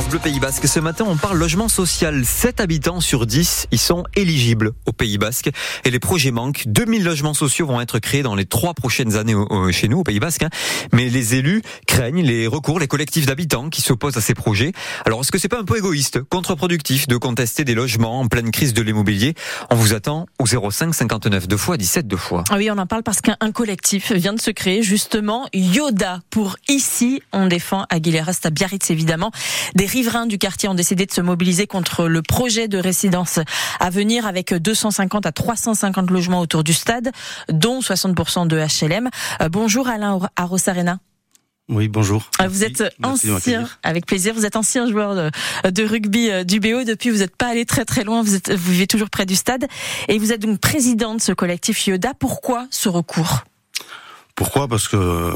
France Bleu Pays Basque. Ce matin, on parle logement social. 7 habitants sur 10 y sont éligibles au Pays Basque. Et les projets manquent. 2000 logements sociaux vont être créés dans les trois prochaines années chez nous, au Pays Basque. Hein. Mais les élus craignent les recours, les collectifs d'habitants qui s'opposent à ces projets. Alors, est-ce que c'est pas un peu égoïste, contre-productif de contester des logements en pleine crise de l'immobilier? On vous attend au 05 59 deux fois 17 deux fois. Ah oui, on en parle parce qu'un collectif vient de se créer, justement, Yoda, pour ici, on défend Aguilera, à évidemment. Des riverains du quartier ont décidé de se mobiliser contre le projet de résidence à venir avec 250 à 350 logements autour du stade, dont 60% de HLM. Euh, bonjour Alain Arosarena. Oui, bonjour. Euh, vous êtes ancien, avec plaisir, vous êtes ancien joueur de, rugby euh, du BO. Depuis, vous n'êtes pas allé très très loin, vous, êtes, vous vivez toujours près du stade. Et vous êtes donc président de ce collectif Yoda. Pourquoi ce recours? Pourquoi? Parce que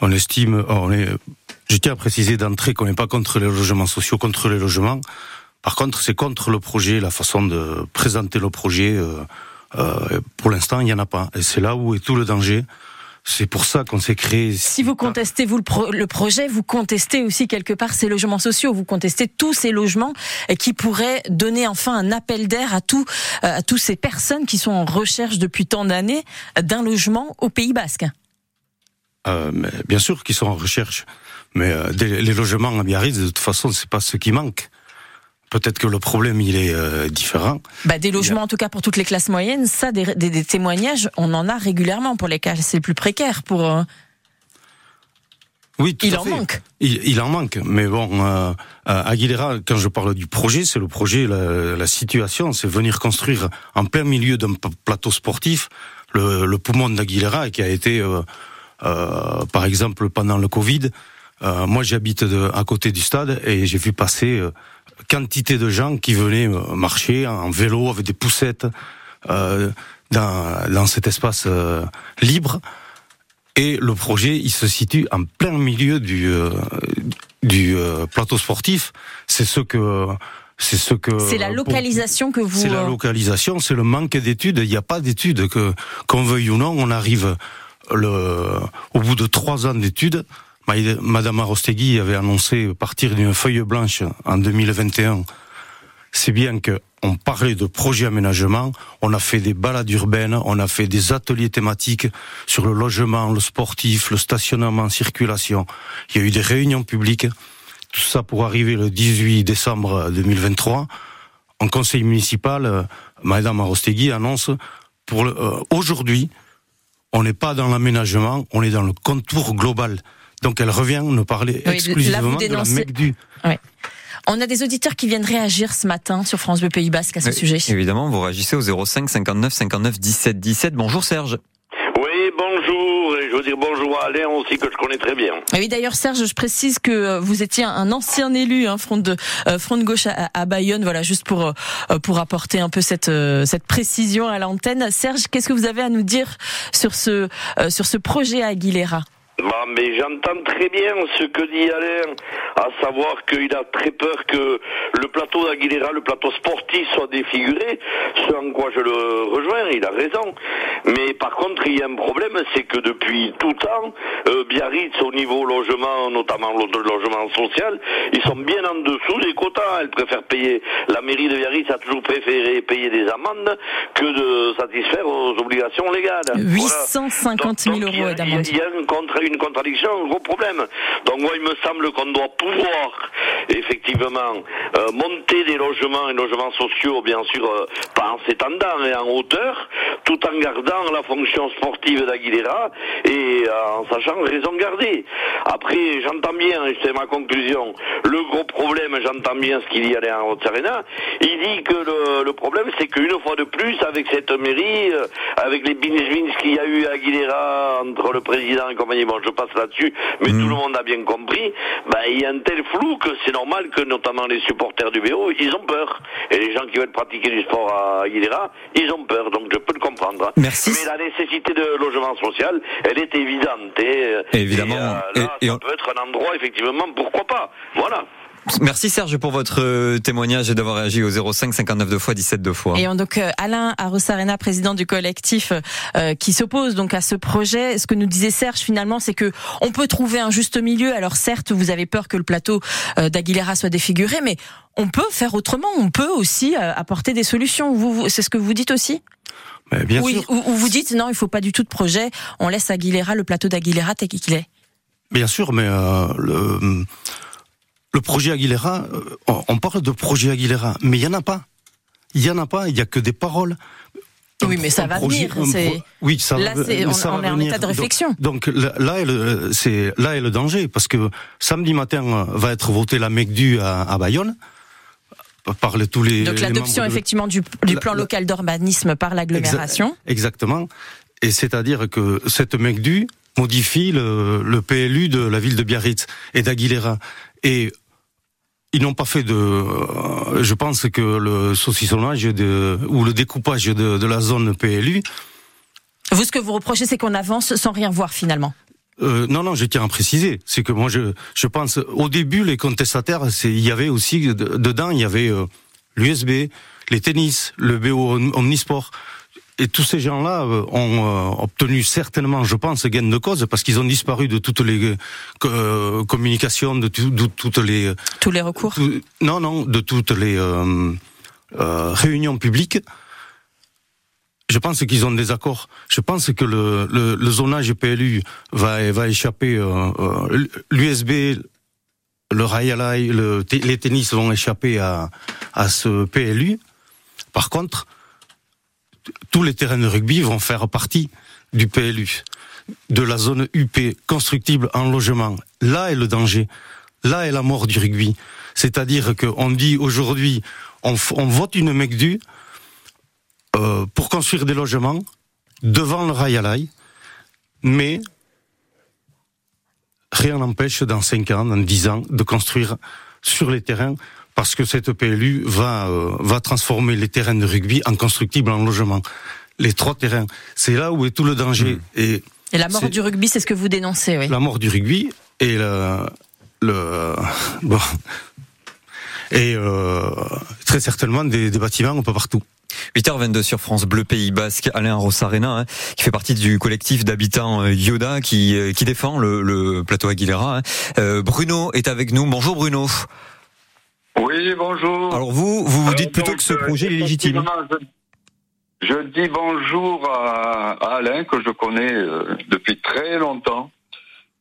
on estime, on est je tiens à préciser d'entrée qu'on n'est pas contre les logements sociaux, contre les logements. Par contre, c'est contre le projet, la façon de présenter le projet. Euh, euh, pour l'instant, il n'y en a pas. Et c'est là où est tout le danger. C'est pour ça qu'on s'est créé. Si vous contestez vous le, projet, vous contestez aussi quelque part ces logements sociaux. Vous contestez tous ces logements qui pourraient donner enfin un appel d'air à tous à tous ces personnes qui sont en recherche depuis tant d'années d'un logement au Pays Basque. Euh, mais bien sûr qu'ils sont en recherche. Mais euh, les logements à Biarritz, de toute façon, c'est pas ce qui manque. Peut-être que le problème il est euh, différent. Bah, des logements en tout cas pour toutes les classes moyennes, ça des, des, des témoignages, on en a régulièrement pour les classes les plus précaires. Pour euh, oui, tout il en manque. Il, il, en manque, mais bon, euh, Aguilera, quand je parle du projet, c'est le projet, la, la situation, c'est venir construire en plein milieu d'un plateau sportif le, le poumon d'Aguilera qui a été, euh, par exemple, pendant le Covid, euh, moi, j'habite à côté du stade et j'ai vu passer euh, quantité de gens qui venaient euh, marcher en vélo avec des poussettes euh, dans, dans cet espace libre. Et le projet, il se situe en plein milieu du du plateau sportif. C'est ce que c'est ce que. C'est la localisation que vous. C'est la localisation, c'est le manque d'études. Il n'y a pas d'études que qu'on veuille ou non, on arrive le au bout de trois ans d'études Madame Arostegui avait annoncé partir d'une feuille blanche en 2021. C'est bien que on parlait de projet aménagement, on a fait des balades urbaines, on a fait des ateliers thématiques sur le logement, le sportif, le stationnement, circulation. Il y a eu des réunions publiques. Tout ça pour arriver le 18 décembre 2023. En conseil municipal, Madame Arostegui annonce pour euh, aujourd'hui, on n'est pas dans l'aménagement, on est dans le contour global. Donc elle revient nous parler exclusivement de la MECDU. Oui. On a des auditeurs qui viennent réagir ce matin sur France Bleu Pays Basque à ce sujet. Évidemment, vous réagissez au 05 59 59 17 17. Bonjour Serge. Oui, bonjour. Et je veux dire bonjour à Alain aussi que je connais très bien. Oui, d'ailleurs Serge, je précise que euh, vous étiez un ancien élu, hein, front de euh, front de gauche à, Bayonne. Voilà, juste pour euh, pour apporter un peu cette cette précision à l'antenne. Serge, qu'est-ce que vous avez à nous dire sur ce sur ce projet à Aguilera? Bah, mais j'entends très bien ce que dit Alain, à savoir qu'il a très peur que le plateau d'Aguilera, le plateau sportif soit défiguré, ce en quoi je le rejoins, il a raison. Mais par contre, il y a un problème, c'est que depuis tout temps, euh, Biarritz, au niveau logement, notamment le logement social, ils sont bien en dessous des quotas. Elle préfère payer, la mairie de Biarritz a toujours préféré payer des amendes que de satisfaire aux obligations légales. 850 000 euros d'amende. Il y a une une contradiction, un gros problème. Donc moi, il me semble qu'on doit pouvoir effectivement euh, monter des logements et logements sociaux, bien sûr, euh, pas en s'étendant et en hauteur, tout en gardant la fonction sportive d'Aguilera et euh, en sachant raison garder. Après, j'entends bien, c'est ma conclusion, le gros problème, j'entends bien ce qu'il y a en Haute-Serena, il dit que le, problème, c'est qu'une fois de plus, avec cette mairie, avec les binge qu'il y a eu à Aguilera entre le président et compagnie, bon, je passe là-dessus, mais tout mm. le monde a bien compris, bah, il y a un tel flou que c'est normal que notamment les supporters du BO, ils ont peur. Et les gens qui veulent pratiquer du sport à Aguilera, ils ont peur, donc je peux le comprendre. Merci. Mais la nécessité de logement social, elle est évidente. Et, Évidemment. Et, euh, là, ça peut être un endroit, effectivement, pourquoi pas. Voilà. Merci Serge pour votre euh, témoignage et d'avoir réagi au 05 59 2 fois 17 2 fois. Et donc euh, Alain Arosarena, président du collectif euh, qui s'oppose donc à ce projet, ce que nous disait Serge finalement, c'est que on peut trouver un juste milieu. Alors certes, vous avez peur que le plateau d'Aguilera soit défiguré, mais on peut faire autrement. On peut aussi apporter des solutions. Vous, c'est ce que vous dites aussi? Bien sûr. Ou, vous dites non, il faut pas du tout de projet. On laisse Aguilera le plateau d'Aguilera tel qu'il est. Bien sûr, mais le le projet Aguilera, euh, on parle de projet Aguilera, mais il y en a pas. Il y en a pas. Il y a que des paroles. Oui, mais ça va venir. Oui, ça là, va, on, ça on est en état de réflexion. Donc, là, est le, c'est là est le danger parce que samedi matin va être voté la MECDU à, à Bayonne par les, tous les. Donc l'adoption effectivement du, du plan local d'urbanisme par l'agglomération. Exactement. Et c'est-à-dire que cette MECDU modifie le, le, PLU de la ville de Biarritz et d'Aguilera. Et ils n'ont pas fait de. Euh, je pense que le saucissonnage de, ou le découpage de, de la zone PLU. Vous, ce que vous reprochez, c'est qu'on avance sans rien voir finalement. Euh, non, non, je tiens à préciser, c'est que moi, je, je pense, au début, les contestataires, il y avait aussi dedans, il y avait euh, l'USB, les tennis, le BO Omnisport. Et tous ces gens-là euh, ont euh, obtenu certainement, je pense, gain de cause parce qu'ils ont disparu de toutes les euh, communications, de, toutes les tous les recours. non, non, de toutes les réunions publiques. Je pense qu'ils ont des accords. Je pense que le, le, zonage PLU va, va échapper. L'USB, le Rayalai, le, les tennis vont échapper à, à ce PLU. Par contre, tous les terrains de rugby vont faire partie du PLU, de la zone UP constructible en logement. Là est le danger. Là est la mort du rugby. C'est-à-dire qu'on dit aujourd'hui, on, vote une MECDU euh, pour construire des logements devant le Rayalai, mais rien n'empêche dans 5 ans, dans 10 ans, de construire sur les terrains parce que cette PLU va euh, va transformer les terrains de rugby en constructibles en logement. Les trois terrains, c'est là où est tout le danger. Hmm. Et, et la mort du rugby, c'est ce que vous dénoncez, oui. La mort du rugby et le, le bon et euh, très certainement des, des bâtiments un peu partout. 8h22 sur France Bleu Pays Basque, Alain Rossarena, hein, qui fait partie du collectif d'habitants euh, Yoda, qui, qui défend le, le plateau Aguilera. Hein. Euh, Bruno est avec nous. Bonjour Bruno. Oui, bonjour. Alors vous, vous vous dites plutôt que ce euh, projet est légitime. Je, dis bonjour à, Alain, que je connais euh, depuis très longtemps.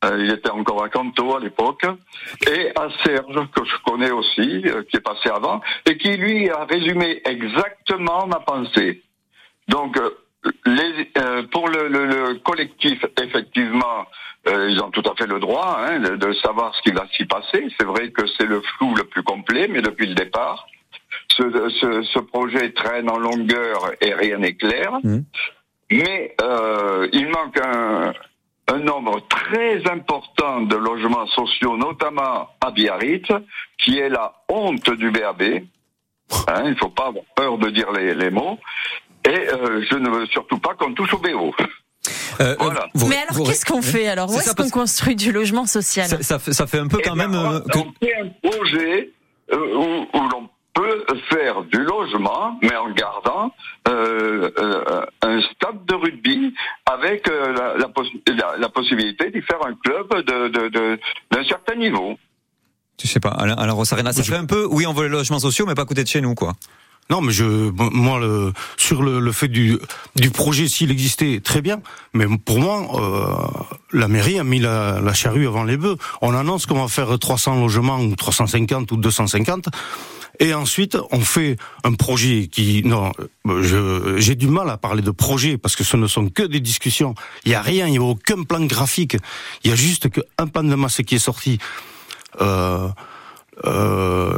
Euh, il était encore à Canto à l'époque. Et à Serge, que je connais aussi, qui est passé avant, et qui lui a résumé exactement ma pensée. Donc, les, pour le, le, collectif, effectivement, euh, ils ont tout à fait le droit hein, de, savoir ce qui va s'y passer. C'est vrai que c'est le flou le plus complet, mais depuis le départ, ce, ce, ce projet traîne en longueur et rien n'est clair. Mmh. Mais euh, il manque un, un nombre très important de logements sociaux, notamment à Biarritz, qui est la honte du BAB. Hein, il ne faut pas avoir peur de dire les, les mots. Et euh, je ne veux surtout pas qu'on touche au BO. Euh, mais alors, qu'est-ce qu'on fait alors Où est-ce qu'on construit du logement social ça, ça, fait un peu quand eh même. Euh, on fait un projet euh, où, où l'on peut faire du logement, mais en gardant euh, un stade de rugby avec la, la, la, possibilité d'y faire un club d'un de, de, d'un certain niveau. Je sais pas, Alain, Alain Rossarena, ça fait un peu, oui, on veut les logements sociaux, mais pas à côté de chez nous, quoi. Non, mais je, moi, le, sur le, le fait du, du projet, s'il existait, très bien. Mais pour moi, euh, la mairie a mis la, la, charrue avant les bœufs. On annonce qu'on va faire 300 logements, ou 350 ou 250. Et ensuite, on fait un projet qui, non, j'ai du mal à parler de projet parce que ce ne sont que des discussions. Il n'y a rien, il n'y a aucun plan graphique. Il y a juste qu'un pan de masse qui est sorti. Euh, euh,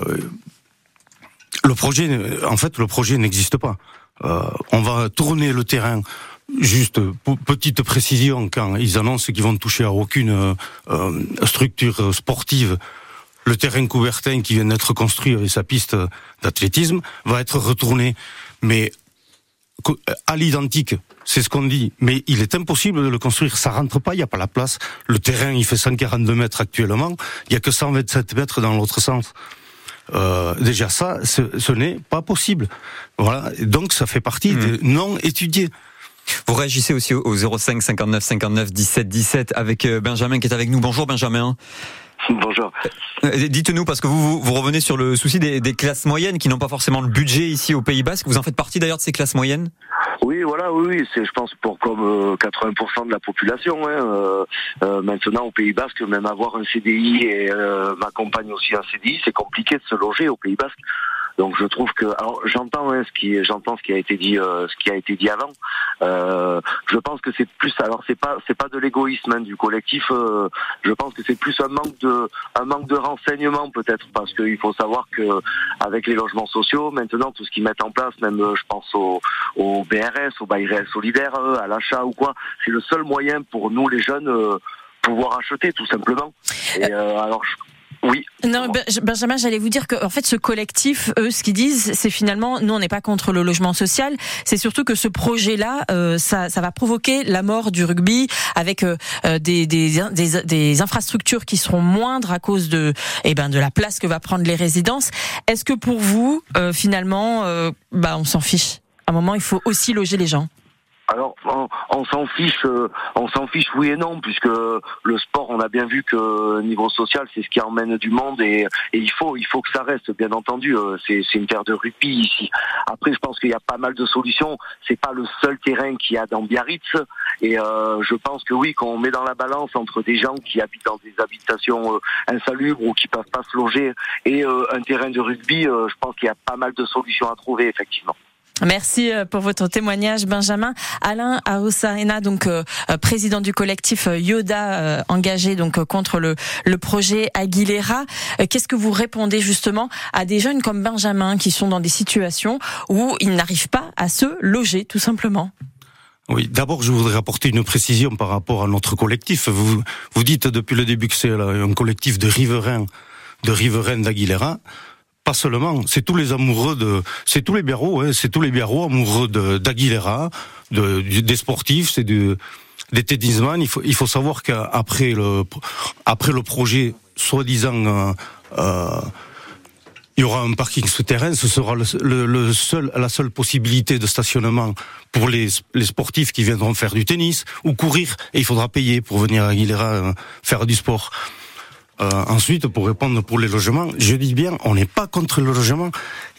le projet, en fait, le projet n'existe pas. Euh, on va tourner le terrain. Juste petite précision quand ils annoncent qu'ils vont toucher à aucune euh, structure sportive. Le terrain Coubertin qui vient d'être construit avec sa piste d'athlétisme va être retourné. Mais à l'identique. C'est ce qu'on dit. Mais il est impossible de le construire. Ça rentre pas, il n'y a pas la place. Le terrain, il fait 142 mètres actuellement. Il y a que 127 mètres dans l'autre sens. Euh, déjà ça, ce, n'est pas possible. Voilà. Donc ça fait partie mmh. des non étudiés. Vous réagissez aussi au 05 59 59 17 17 avec euh, Benjamin qui est avec nous. Bonjour Benjamin. Bonjour. Euh, dites-nous, parce que vous, vous revenez sur le souci des, des classes moyennes qui n'ont pas forcément le budget ici au Pays Basque. Vous en faites partie d'ailleurs de ces classes moyennes? Oui, voilà, oui, oui, c'est, je pense, pour comme 80% euh, de la population. Hein, euh, euh, maintenant, au Pays Basque, même avoir un CDI et ma compagne aussi un CDI, c'est compliqué de se loger au Pays Basque. Donc je trouve que alors j'entends hein, ce qui j'entends ce qui a été dit euh, ce qui a été dit avant. Euh, je pense que c'est plus alors c'est pas c'est pas de l'égoïsme hein, du collectif. Euh, je pense que c'est plus un manque de un manque de renseignement peut-être parce qu'il faut savoir que avec les logements sociaux maintenant tout ce qu'ils mettent en place même je pense au, au BRS au bail solidaire à l'achat ou quoi c'est le seul moyen pour nous les jeunes pouvoir acheter tout simplement. Et alors oui. Non, Benjamin, j'allais vous dire que en fait, ce collectif, eux, ce qu'ils disent, c'est finalement, nous, on n'est pas contre le logement social. C'est surtout que ce projet-là, euh, ça, ça, va provoquer la mort du rugby avec euh, euh, des, des, des, des, infrastructures qui seront moindres à cause de, eh ben, de la place que va prendre les résidences. Est-ce que pour vous, finalement, bah, on s'en fiche? À un moment, il faut aussi loger les gens. Alors, on, s'en fiche, euh, on s'en fiche oui et non, puisque le sport, on a bien vu que niveau social, c'est ce qui emmène du monde et, il faut, il faut que ça reste, bien entendu. Euh, c'est, une terre de rugby ici. Après, je pense qu'il y a pas mal de solutions. C'est pas le seul terrain qu'il y a dans Biarritz, et euh, je pense que oui, quand on met dans la balance entre des gens qui habitent dans des habitations insalubres ou qui peuvent pas se loger et un terrain de rugby, je pense qu'il y a pas mal de solutions à trouver effectivement. Merci euh, pour votre témoignage, Benjamin. Alain Arosarena, donc euh, euh, président du collectif Yoda, engagé donc contre le, le projet Aguilera. Qu'est-ce que vous répondez justement à des jeunes comme Benjamin qui sont dans des situations où ils n'arrivent pas à se loger, tout simplement? Oui, d'abord, je voudrais apporter une précision par rapport à notre collectif. Vous, vous dites depuis le début que c'est un collectif de riverains, de riverains d'Aguilera pas seulement, c'est tous les amoureux de, c'est tous les biarros, hein, c'est tous les biarros amoureux de d'Aguilera, de, des sportifs, c'est du des tennisman. Il faut il faut savoir qu'après le après le projet soi-disant euh, euh, il y aura un parking souterrain, ce sera le, le, seul, la seule possibilité de stationnement pour les, les, sportifs qui viendront faire du tennis ou courir, et il faudra payer pour venir à Aguilera euh, faire du sport. Euh, ensuite, pour répondre pour les logements, je dis bien, on n'est pas contre le logement.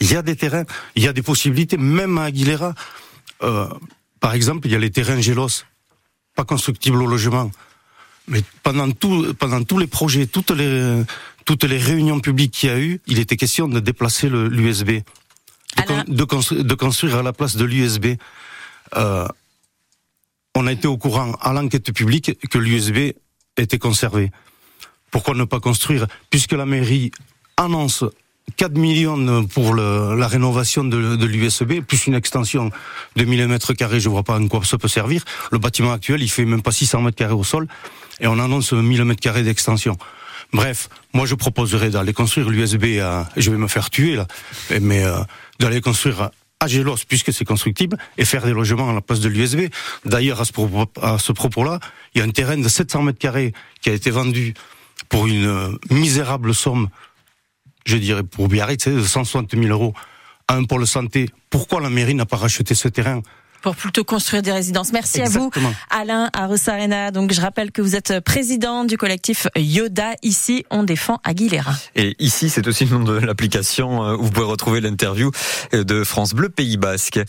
Il y a des terrains, il y a des possibilités, même à Aguilera. Euh, par exemple, il y a les terrains Gélos, pas constructibles au logement. Mais pendant tout, pendant tous les projets, toutes les, toutes les réunions publiques qu'il y a eu, il était question de déplacer l'USB, de, de, construire à la place de l'USB. Euh, on a été au courant à l'enquête publique que l'USB était conservé. Pourquoi ne pas construire Puisque la mairie annonce 4 millions pour la rénovation de, l'USB, plus une extension de 1000 mètres carrés, je vois pas en quoi ça peut servir. Le bâtiment actuel, il fait même pas 600 mètres carrés au sol, et on annonce 1000 mètres carrés d'extension. Bref, moi je proposerais d'aller construire l'USB je vais me faire tuer là, mais euh, d'aller construire à Gélos, puisque c'est constructible, et faire des logements à la place de l'USB. D'ailleurs, à ce propos-là, il y a un terrain de 700 mètres carrés qui a été vendu pour une euh, misérable somme, je dirais pour Biarritz, de 160 000 euros à un pôle santé. Pourquoi la mairie n'a pas racheté ce terrain? Pour plutôt construire des résidences. Merci à vous, Alain Arosarena. Donc, je rappelle que vous êtes président du collectif Yoda. Ici, on défend Aguilera. Et ici, c'est aussi le nom de l'application euh, où vous pouvez retrouver l'interview de France Bleu Pays Basque.